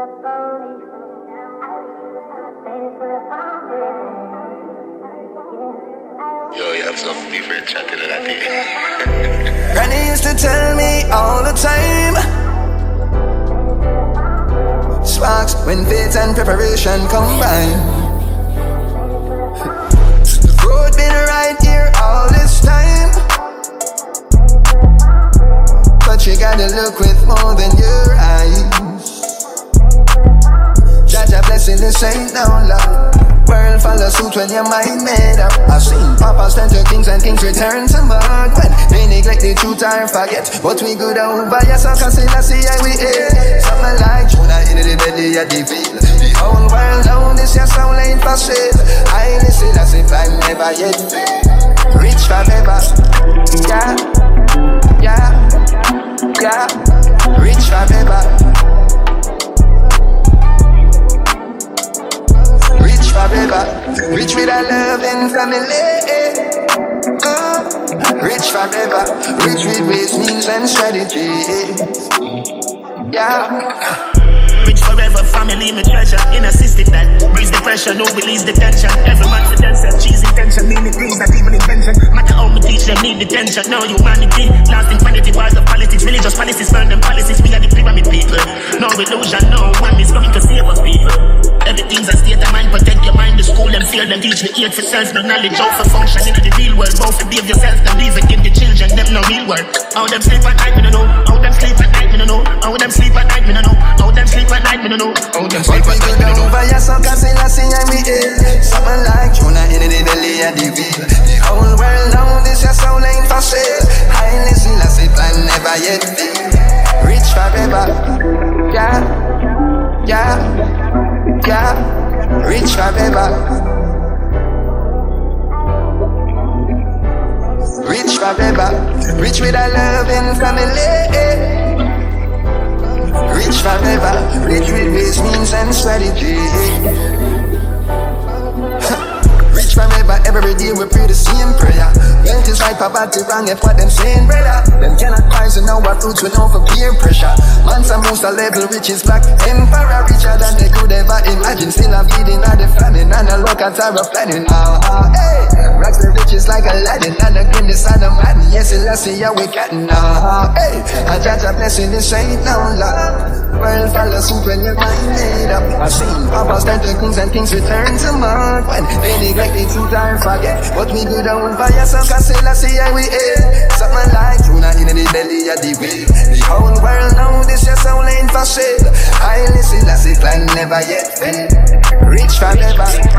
Yo, you have some different chatting than. Granny used to tell me all the time. Sparks when faith and preparation combine. Road been right here all this time. But you gotta look with more than your eyes. Blessing this ain't no love. World follow suit when your mind made up. I've seen papas turn to kings and kings return to mud. When they neglect the truth or forget. But we good over, yes, I can see, I see how we is. Something like Jonah in the belly of the veil. The whole world known this, your soul ain't for sale. I listen as if I never yet. Rich forever. Yeah, yeah, yeah. Forever, rich with a loving family. Uh, rich forever, rich with ways, means, and strategies. Yeah. Rich forever, family, my treasure. In a system that breeds the pressure, no release the tension. Every man for themselves, cheese intention, mean the things that evil invention. Matter how me teach them, need tension. No humanity, lasting vanity, wars of politics, religious policies, burn them policies. We are the pyramid people. No illusion, no one is coming to teach me eat for no knowledge how for function in the real world. Both behave yourself, then leave it, give the children them no real work. How them sleep at night, me no know. How them sleep at night, me no know. How them sleep at night, me no know. How them sleep at night, me no know. How them sleep we at night, me no know. over, yes, so can see, I see, and we is. Something like Jonah in the belly of the veil. The whole world know this, your soul ain't for sale. Haile Selassie plan never yet fail. Rich forever. Yeah, yeah, yeah. Rich forever. Forever, rich with a loving family. Rich forever, rich with means, and strategy. Rich forever, every day we pray the same prayer. Wealth is right, poverty wrong, yet what them saying, brother. Them cannot rise and know what fruits we know for peer pressure. Man's a most a level, rich is black. Emperor richer than they could ever imagine. Still I'm feeding at the famine and a look at our planning. Uh-huh, hey. Rocks the riches like Aladdin and the goodness of the man. Yes, let's see how we getting. Uh-huh, hey. I judge a blessing, this ain't no love. World follow suit when your mind made up. I've seen papas kings and kings return to mud. When they neglect the truth and forget. But we do down by yourself, cause let's see how we is. Something like Jonah in the belly of the whale. The whole world know this, your soul ain't for sale. I listen, that's it, plan never yet. Rich forever.